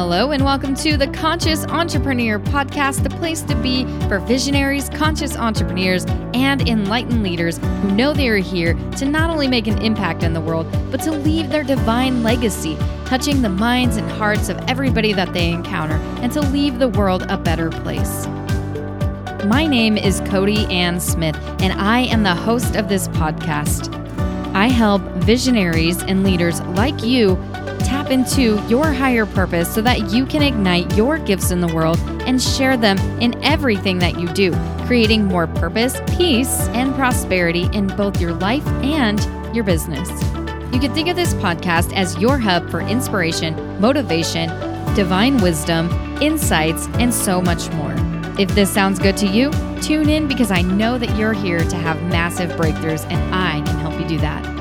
Hello, and welcome to the Conscious Entrepreneur Podcast, the place to be for visionaries, conscious entrepreneurs, and enlightened leaders who know they are here to not only make an impact in the world, but to leave their divine legacy, touching the minds and hearts of everybody that they encounter, and to leave the world a better place. My name is Cody Ann Smith, and I am the host of this podcast. I help visionaries and leaders like you tap into your higher purpose so that you can ignite your gifts in the world and share them in everything that you do, creating more purpose, peace, and prosperity in both your life and your business. You can think of this podcast as your hub for inspiration, motivation, divine wisdom, insights, and so much more. If this sounds good to you, tune in because I know that you're here to have massive breakthroughs and I can help you do that.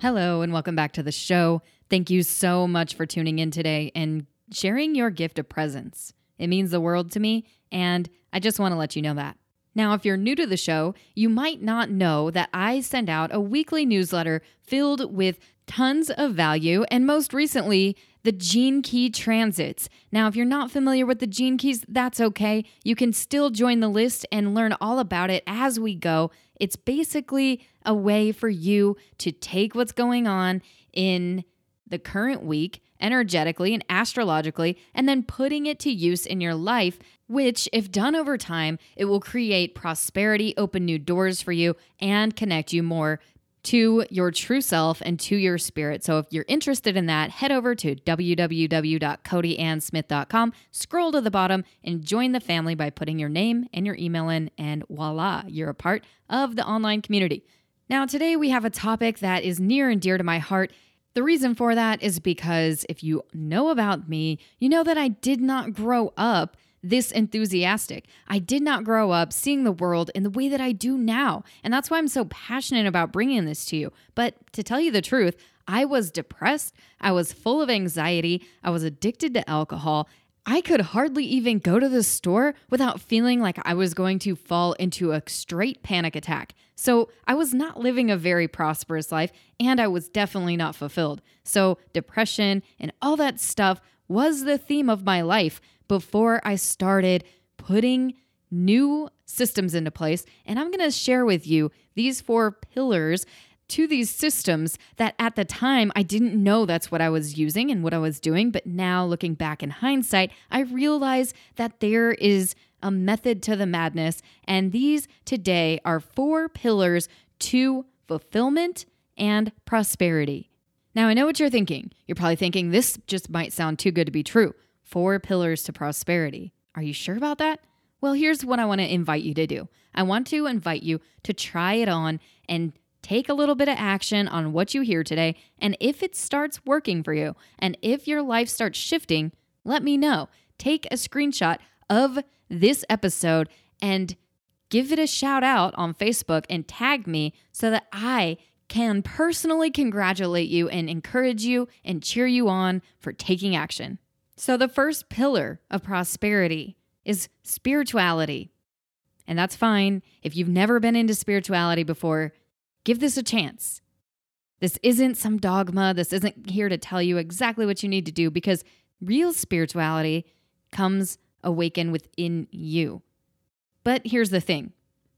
Hello, and welcome back to the show. Thank you so much for tuning in today and sharing your gift of presence. It means the world to me, and I just want to let you know that. Now, if you're new to the show, you might not know that I send out a weekly newsletter filled with tons of value, and most recently, the Gene Key transits. Now, if you're not familiar with the Gene Keys, that's okay. You can still join the list and learn all about it as we go. It's basically a way for you to take what's going on in the current week energetically and astrologically, and then putting it to use in your life, which, if done over time, it will create prosperity, open new doors for you, and connect you more to your true self and to your spirit. So if you're interested in that, head over to www.codyannsmith.com, scroll to the bottom, and join the family by putting your name and your email in, and voila, you're a part of the online community. Now, today we have a topic that is near and dear to my heart. The reason for that is because if you know about me, you know that I did not grow up this enthusiastic. I did not grow up seeing the world in the way that I do now. And that's why I'm so passionate about bringing this to you. But to tell you the truth, I was depressed. I was full of anxiety. I was addicted to alcohol. I could hardly even go to the store without feeling like I was going to fall into a straight panic attack. So I was not living a very prosperous life and I was definitely not fulfilled. So depression and all that stuff was the theme of my life before I started putting new systems into place. And I'm going to share with you these four pillars to these systems that at the time I didn't know that's what I was using and what I was doing. But now, looking back in hindsight, I realize that there is a method to the madness. And these today are four pillars to fulfillment and prosperity. Now, I know what you're thinking. You're probably thinking this just might sound too good to be true. Four pillars to prosperity. Are you sure about that? Well, here's what I want to invite you to do I want to invite you to try it on and take a little bit of action on what you hear today. And if it starts working for you, and if your life starts shifting, let me know. Take a screenshot of this episode and give it a shout out on Facebook and tag me so that I can personally congratulate you and encourage you and cheer you on for taking action. So, the first pillar of prosperity is spirituality. And that's fine. If you've never been into spirituality before, give this a chance. This isn't some dogma. This isn't here to tell you exactly what you need to do because real spirituality comes awaken within you. But here's the thing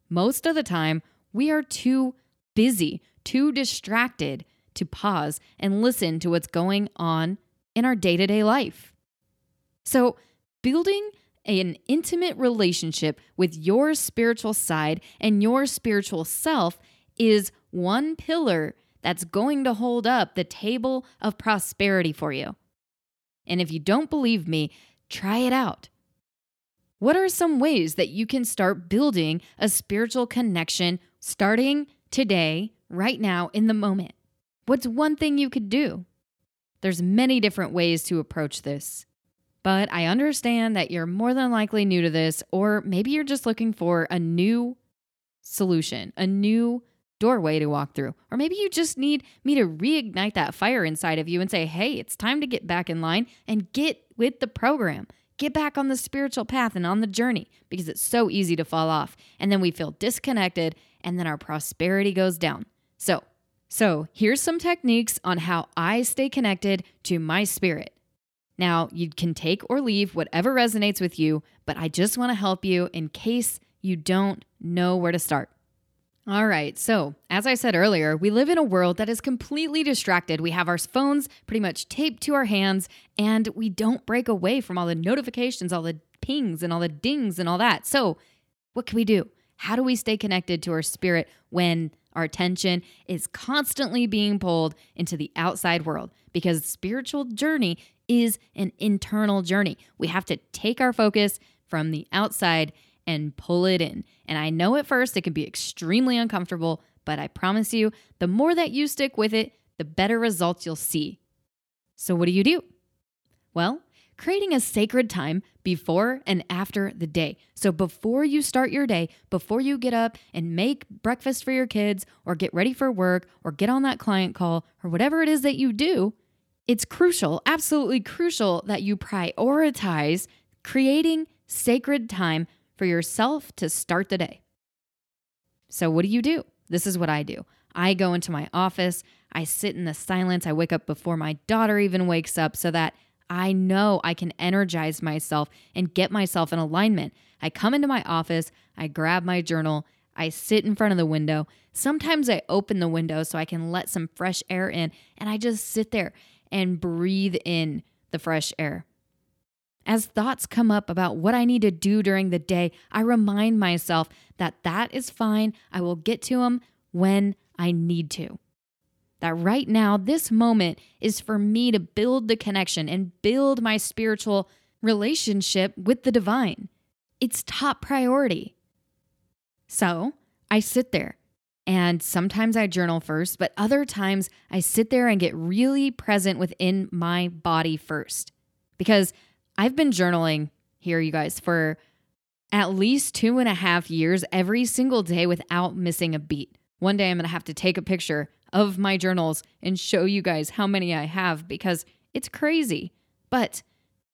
most of the time, we are too busy, too distracted to pause and listen to what's going on in our day to day life. So, building an intimate relationship with your spiritual side and your spiritual self is one pillar that's going to hold up the table of prosperity for you. And if you don't believe me, try it out. What are some ways that you can start building a spiritual connection starting today, right now, in the moment? What's one thing you could do? There's many different ways to approach this. But I understand that you're more than likely new to this, or maybe you're just looking for a new solution, a new doorway to walk through. Or maybe you just need me to reignite that fire inside of you and say, hey, it's time to get back in line and get with the program. Get back on the spiritual path and on the journey because it's so easy to fall off. And then we feel disconnected and then our prosperity goes down. So, So, here's some techniques on how I stay connected to my spirit. Now, you can take or leave whatever resonates with you, but I just want to help you in case you don't know where to start. All right, so as I said earlier, we live in a world that is completely distracted. We have our phones pretty much taped to our hands, and we don't break away from all the notifications, all the pings, and all the dings, and all that. So, what can we do? How do we stay connected to our spirit when our attention is constantly being pulled into the outside world? Because spiritual journey is an internal journey. We have to take our focus from the outside and pull it in. And I know at first it can be extremely uncomfortable, but I promise you, the more that you stick with it, the better results you'll see. So, what do you do? Well, creating a sacred time before and after the day. So, before you start your day, before you get up and make breakfast for your kids, or get ready for work, or get on that client call, or whatever it is that you do, it's crucial, absolutely crucial, that you prioritize creating sacred time for yourself to start the day. So, what do you do? This is what I do. I go into my office, I sit in the silence, I wake up before my daughter even wakes up so that I know I can energize myself and get myself in alignment. I come into my office, I grab my journal, I sit in front of the window. Sometimes I open the window so I can let some fresh air in, and I just sit there and breathe in the fresh air. As thoughts come up about what I need to do during the day, I remind myself that that is fine. I will get to them when I need to. That right now, this moment is for me to build the connection and build my spiritual relationship with the divine. It's top priority. So I sit there and sometimes I journal first, but other times I sit there and get really present within my body first because I've been journaling here, you guys, for at least two and a half years every single day without missing a beat. One day I'm going to have to take a picture of my journals and show you guys how many I have because it's crazy. But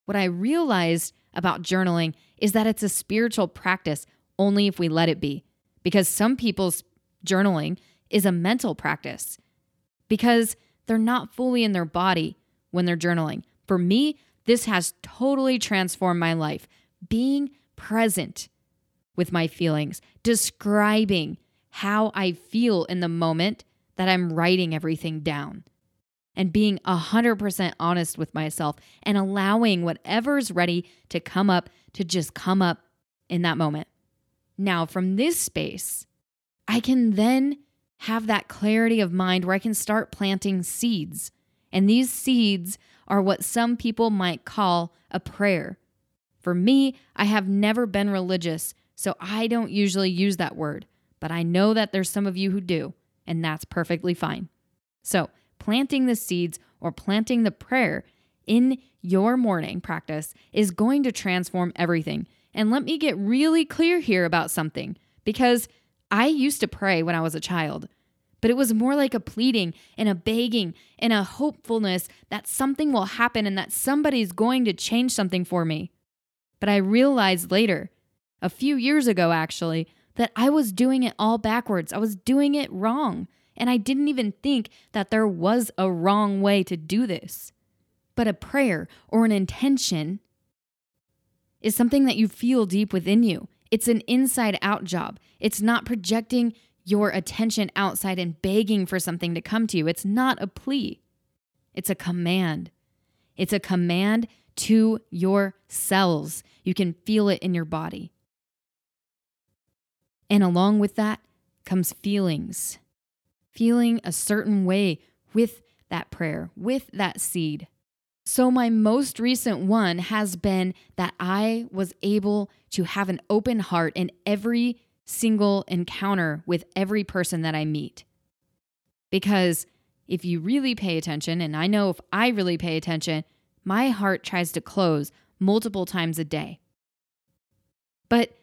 what I realized about journaling is that it's a spiritual practice only if we let it be. Because some people's journaling is a mental practice because they're not fully in their body when they're journaling. For me, this has totally transformed my life. Being present with my feelings, describing how I feel in the moment that I'm writing everything down, and being 100% honest with myself and allowing whatever's ready to come up to just come up in that moment. Now, from this space, I can then have that clarity of mind where I can start planting seeds. And these seeds are what some people might call a prayer. For me, I have never been religious, so I don't usually use that word, but I know that there's some of you who do, and that's perfectly fine. So, planting the seeds or planting the prayer in your morning practice is going to transform everything. And let me get really clear here about something because I used to pray when I was a child but it was more like a pleading and a begging and a hopefulness that something will happen and that somebody's going to change something for me. But I realized later, a few years ago actually, that I was doing it all backwards. I was doing it wrong. And I didn't even think that there was a wrong way to do this. But a prayer or an intention is something that you feel deep within you. It's an inside out job. It's not projecting your attention outside and begging for something to come to you. It's not a plea, it's a command. It's a command to your cells. You can feel it in your body. And along with that comes feelings. Feeling a certain way with that prayer, with that seed. So, my most recent one has been that I was able to have an open heart in every single encounter with every person that I meet. Because if you really pay attention, and I know if I really pay attention, my heart tries to close multiple times a day. But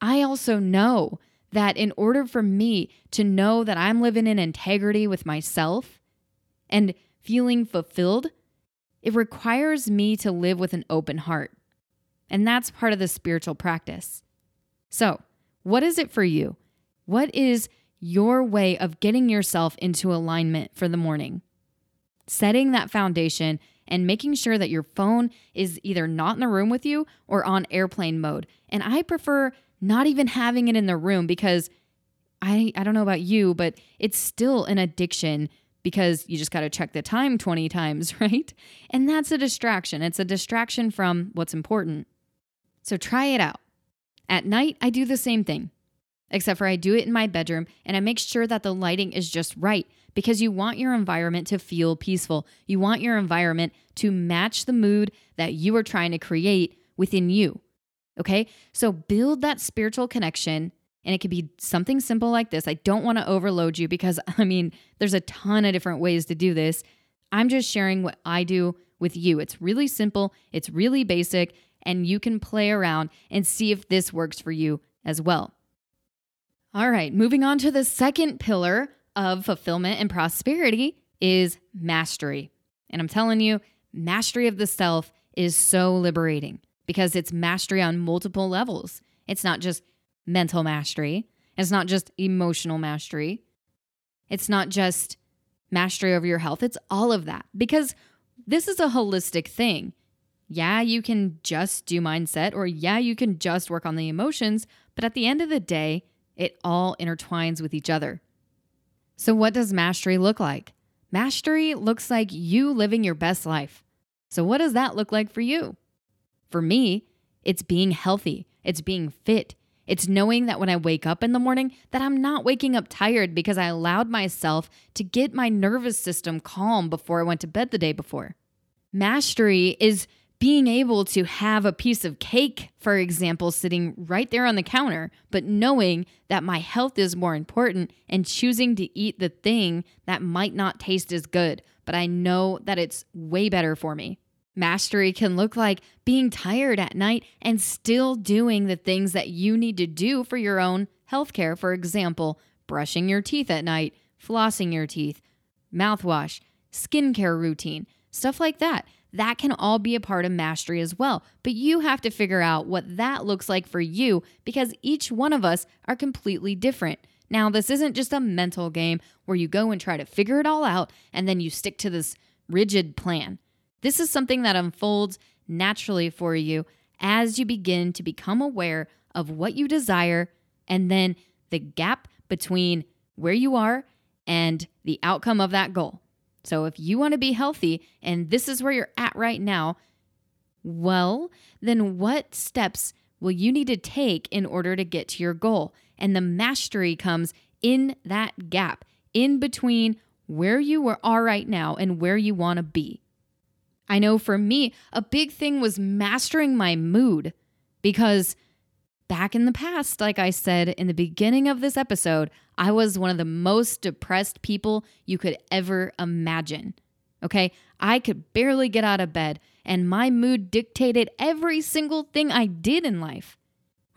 I also know that in order for me to know that I'm living in integrity with myself and feeling fulfilled, it requires me to live with an open heart. And that's part of the spiritual practice. So, what is it for you? What is your way of getting yourself into alignment for the morning. Setting that foundation and making sure that your phone is either not in the room with you or on airplane mode. And I prefer not even having it in the room because I I don't know about you, but it's still an addiction because you just got to check the time 20 times, right? And that's a distraction. It's a distraction from what's important. So try it out. At night, I do the same thing, except for I do it in my bedroom and I make sure that the lighting is just right because you want your environment to feel peaceful. You want your environment to match the mood that you are trying to create within you. Okay? So build that spiritual connection. And it could be something simple like this. I don't want to overload you because, I mean, there's a ton of different ways to do this. I'm just sharing what I do with you. It's really simple, it's really basic, and you can play around and see if this works for you as well. All right, moving on to the second pillar of fulfillment and prosperity is mastery. And I'm telling you, mastery of the self is so liberating because it's mastery on multiple levels. It's not just mental mastery, it's not just emotional mastery, it's not just mastery over your health. It's all of that because this is a holistic thing. Yeah, you can just do mindset, or yeah, you can just work on the emotions, but at the end of the day, it all intertwines with each other. So, what does mastery look like? Mastery looks like you living your best life. So, what does that look like for you? For me, it's being healthy, it's being fit. It's knowing that when I wake up in the morning that I'm not waking up tired because I allowed myself to get my nervous system calm before I went to bed the day before. Mastery is being able to have a piece of cake, for example, sitting right there on the counter, but knowing that my health is more important and choosing to eat the thing that might not taste as good, but I know that it's way better for me. Mastery can look like being tired at night and still doing the things that you need to do for your own healthcare. For example, brushing your teeth at night, flossing your teeth, mouthwash, skincare routine, stuff like that that can all be a part of mastery as well. But you have to figure out what that looks like for you because each one of us are completely different. Now, this isn't just a mental game where you go and try to figure it all out and then you stick to this rigid plan. This is something that unfolds naturally for you as you begin to become aware of what you desire and then the gap between where you are and the outcome of that goal. So if you want to be healthy and this is where you're at right now, well, then what steps will you need to take in order to get to your goal? And the mastery comes in that gap, in between where you are right now and where you want to be. I know for me, a big thing was mastering my mood because back in the past, like I said in the beginning of this episode, I was one of the most depressed people you could ever imagine. Okay, I could barely get out of bed, and my mood dictated every single thing I did in life.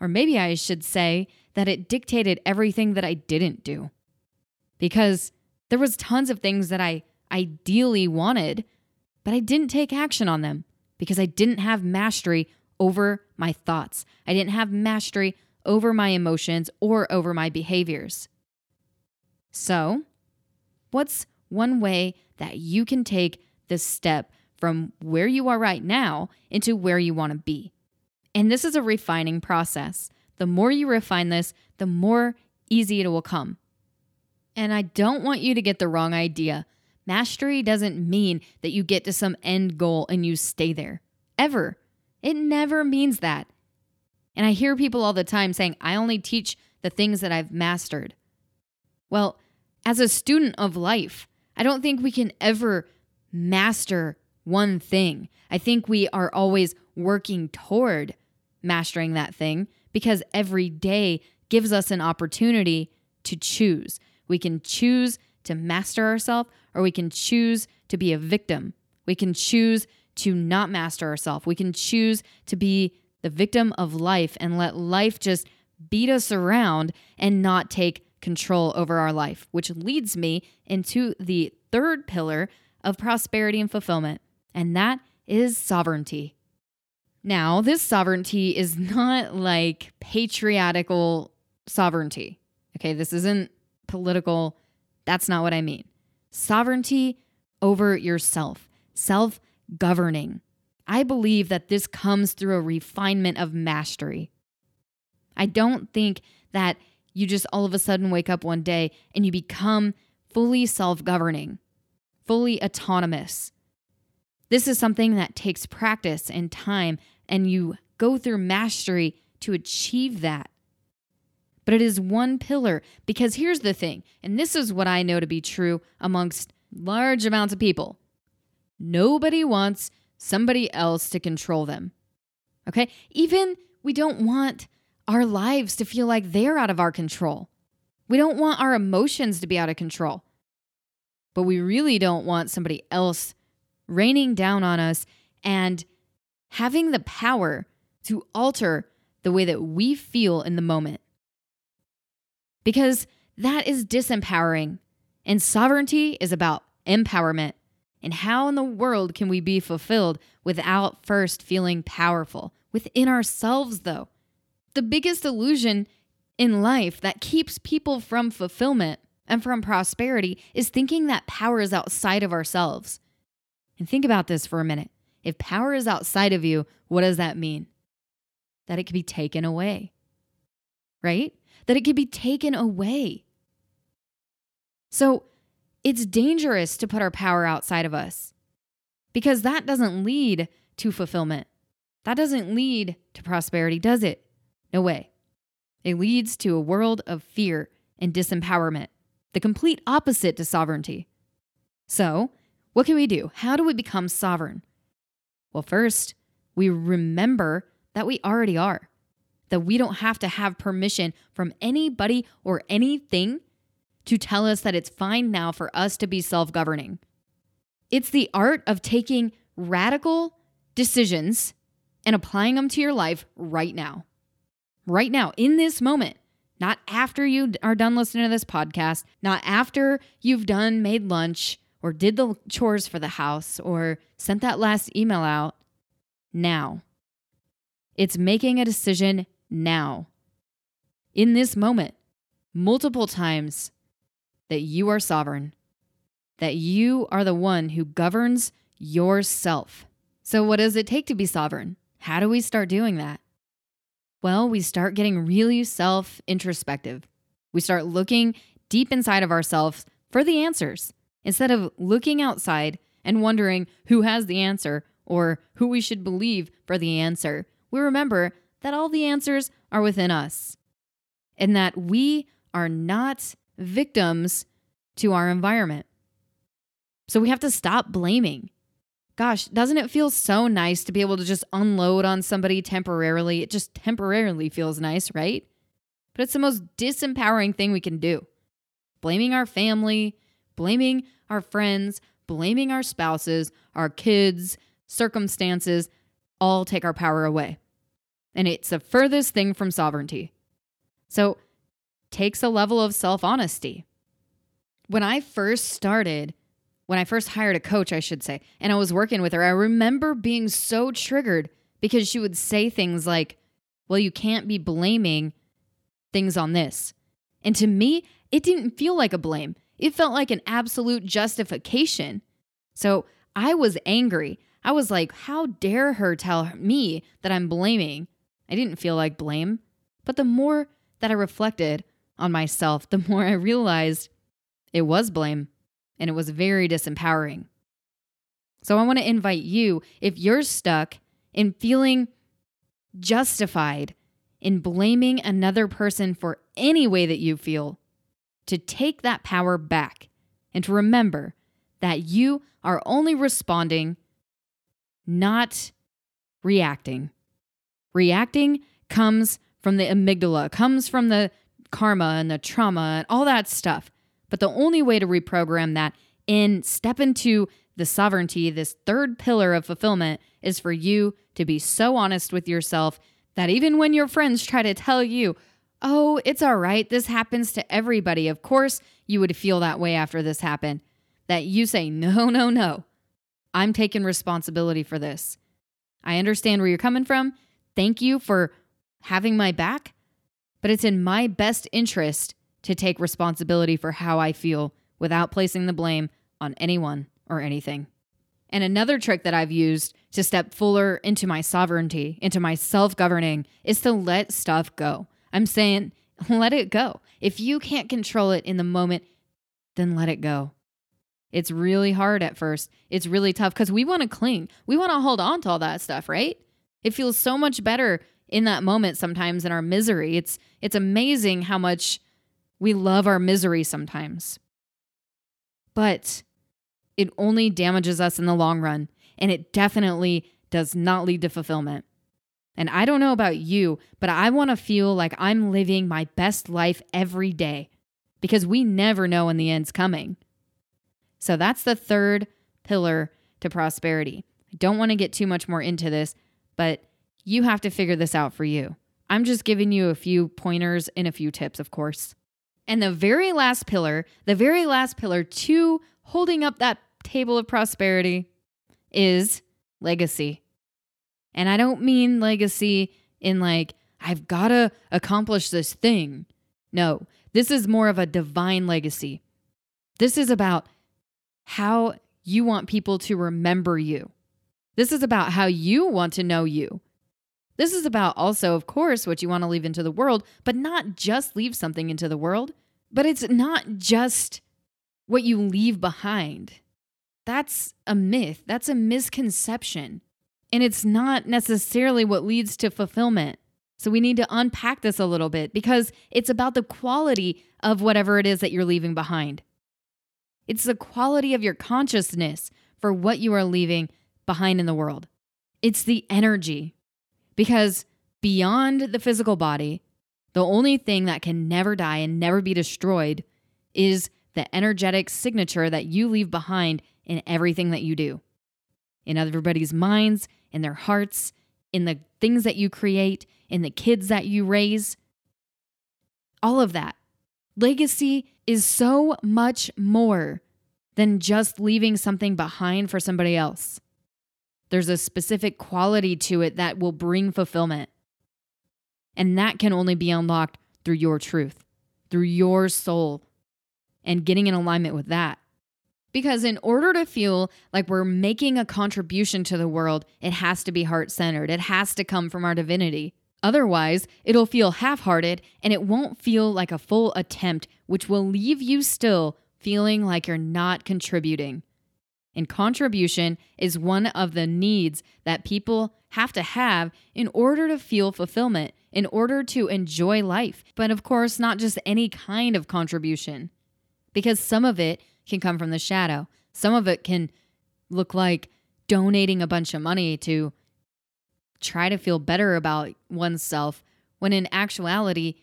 Or maybe I should say that it dictated everything that I didn't do. Because there was tons of things that I ideally wanted, but I didn't take action on them because I didn't have mastery over my thoughts. I didn't have mastery over my emotions or over my behaviors. So, what's one way that you can take this step from where you are right now into where you want to be? And this is a refining process. The more you refine this, the more easy it will come. And I don't want you to get the wrong idea. Mastery doesn't mean that you get to some end goal and you stay there. Ever. It never means that. And I hear people all the time saying, I only teach the things that I've mastered. Well, as a student of life, I don't think we can ever master one thing. I think we are always working toward mastering that thing because every day gives us an opportunity to choose. We can choose to master ourselves or we can choose to be a victim. We can choose to not master ourselves. We can choose to be the victim of life and let life just beat us around and not take control over our life, which leads me into the third pillar of prosperity and fulfillment, and that is sovereignty. Now, this sovereignty is not like patriarchal sovereignty. Okay, this isn't political. That's not what I mean. Sovereignty over yourself, self governing. I believe that this comes through a refinement of mastery. I don't think that you just all of a sudden wake up one day and you become fully self governing, fully autonomous. This is something that takes practice and time, and you go through mastery to achieve that. But it is one pillar because here's the thing, and this is what I know to be true amongst large amounts of people nobody wants somebody else to control them. Okay? Even we don't want our lives to feel like they're out of our control. We don't want our emotions to be out of control. But we really don't want somebody else raining down on us and having the power to alter the way that we feel in the moment. Because that is disempowering, and sovereignty is about empowerment. And how in the world can we be fulfilled without first feeling powerful? Within ourselves, though. The biggest illusion in life that keeps people from fulfillment and from prosperity is thinking that power is outside of ourselves. And think about this for a minute. If power is outside of you, what does that mean? That it can be taken away, right? That it can be taken away. So it's dangerous to put our power outside of us because that doesn't lead to fulfillment. That doesn't lead to prosperity, does it? No way. It leads to a world of fear and disempowerment, the complete opposite to sovereignty. So, what can we do? How do we become sovereign? Well, first, we remember that we already are, that we don't have to have permission from anybody or anything to tell us that it's fine now for us to be self governing. It's the art of taking radical decisions and applying them to your life right now right now, in this moment, not after you are done listening to this podcast, not after you've done made lunch or did the chores for the house or sent that last email out. Now. It's making a decision now. In this moment, multiple times that you are sovereign, that you are the one who governs yourself. So, what does it take to be sovereign? How do we start doing that? Well, we start getting really self introspective. We start looking deep inside of ourselves for the answers instead of looking outside and wondering who has the answer or who we should believe for the answer. We remember that all the answers are within us and that we are not victims to our environment. So we have to stop blaming gosh, doesn't it feel so nice to be able to just unload on somebody temporarily? It just temporarily feels nice, right? But it's the most disempowering thing we can do. Blaming our family, blaming our friends, blaming our spouses, our kids, circumstances, all take our power away. And it's the furthest thing from sovereignty. So, takes a level of self honesty. When I first started when I first hired a coach, I should say, and I was working with her, I remember being so triggered because she would say things like, Well, you can't be blaming things on this. And to me, it didn't feel like a blame, it felt like an absolute justification. So I was angry. I was like, How dare her tell me that I'm blaming? I didn't feel like blame. But the more that I reflected on myself, the more I realized it was blame and it was very disempowering. So I want to invite you, if you're stuck in feeling justified in blaming another person for any way that you feel, to take that power back and to remember that you are only responding, not reacting. Reacting comes from the amygdala, comes from the karma and the trauma and all that stuff. But the only way to reprogram that and step into the sovereignty, this third pillar of fulfillment, is for you to be so honest with yourself that even when your friends try to tell you, oh, it's all right, this happens to everybody, of course you would feel that way after this happened, that you say, no, no, no, I'm taking responsibility for this. I understand where you're coming from. Thank you for having my back, but it's in my best interest to take responsibility for how I feel without placing the blame on anyone or anything. And another trick that I've used to step fuller into my sovereignty, into my self governing, is to let stuff go. I'm saying, let it go. If you can't control it in the moment, then let it go. It's really hard at first. It's really tough because we want to cling. We want to hold on to all that stuff, right? It feels so much better in that moment sometimes in our misery. It's it's amazing how much we love our misery sometimes. But it only damages us in the long run, and it definitely does not lead to fulfillment. And I don't know about you, but I want to feel like I'm living my best life every day because we never know when the end's coming. So that's the third pillar to prosperity. I don't want to get too much more into this, but you have to figure this out for you. I'm just giving you a few pointers and a few tips, of course. And the very last pillar, the very last pillar to holding up that table of prosperity is legacy. And I don't mean legacy in like, I've got to accomplish this thing. No, this is more of a divine legacy. This is about how you want people to remember you. This is about how you want to know you. This is about also, of course, what you want to leave into the world, but not just leave something into the world, but it's not just what you leave behind. That's a myth, that's a misconception. And it's not necessarily what leads to fulfillment. So we need to unpack this a little bit because it's about the quality of whatever it is that you're leaving behind. It's the quality of your consciousness for what you are leaving behind in the world. It's the energy. Because beyond the physical body, the only thing that can never die and never be destroyed is the energetic signature that you leave behind in everything that you do. In everybody's minds, in their hearts, in the things that you create, in the kids that you raise. All of that. Legacy is so much more than just leaving something behind for somebody else. There's a specific quality to it that will bring fulfillment. And that can only be unlocked through your truth, through your soul, and getting in alignment with that. Because in order to feel like we're making a contribution to the world, it has to be heart centered. It has to come from our divinity. Otherwise, it'll feel half hearted and it won't feel like a full attempt, which will leave you still feeling like you're not contributing. And contribution is one of the needs that people have to have in order to feel fulfillment, in order to enjoy life. But of course, not just any kind of contribution, because some of it can come from the shadow, some of it can look like donating a bunch of money to try to feel better about oneself when in actuality,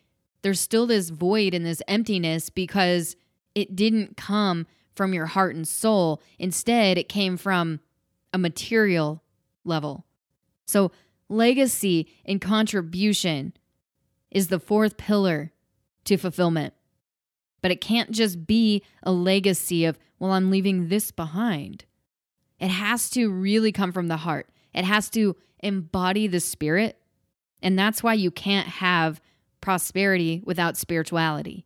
there's still this void and this emptiness because it didn't come from your heart and soul. Instead, it came from a material level. So, legacy and contribution is the fourth pillar to fulfillment. But it can't just be a legacy of, well, I'm leaving this behind. It has to really come from the heart. It has to embody the spirit. And that's why you can't have prosperity without spirituality.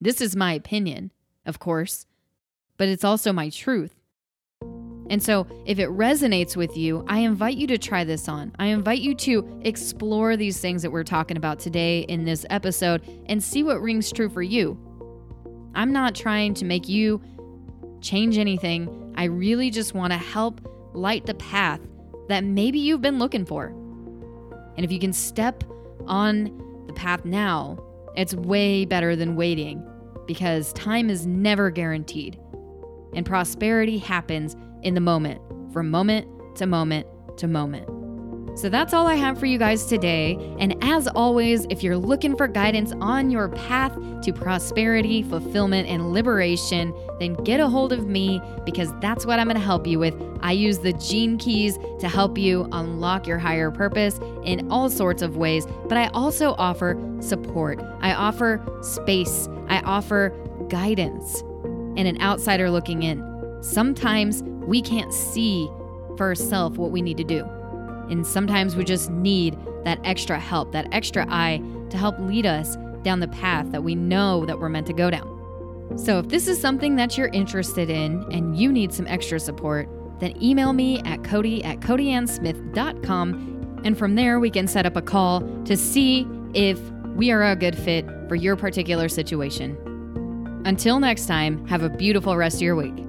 This is my opinion, of course, but it's also my truth. And so, if it resonates with you, I invite you to try this on. I invite you to explore these things that we're talking about today in this episode and see what rings true for you. I'm not trying to make you change anything. I really just want to help light the path that maybe you've been looking for. And if you can step on the path now, it's way better than waiting because time is never guaranteed. And prosperity happens in the moment, from moment to moment to moment. So that's all I have for you guys today. And as always, if you're looking for guidance on your path to prosperity, fulfillment, and liberation, then get a hold of me because that's what I'm going to help you with. I use the gene keys to help you unlock your higher purpose in all sorts of ways, but I also offer support. I offer space. I offer guidance and an outsider looking in. Sometimes we can't see for ourselves what we need to do. And sometimes we just need that extra help, that extra eye to help lead us down the path that we know that we're meant to go down. So if this is something that you're interested in and you need some extra support, then email me at cody at codyannsmith.com and from there we can set up a call to see if we are a good fit for your particular situation. Until next time, have a beautiful rest of your week.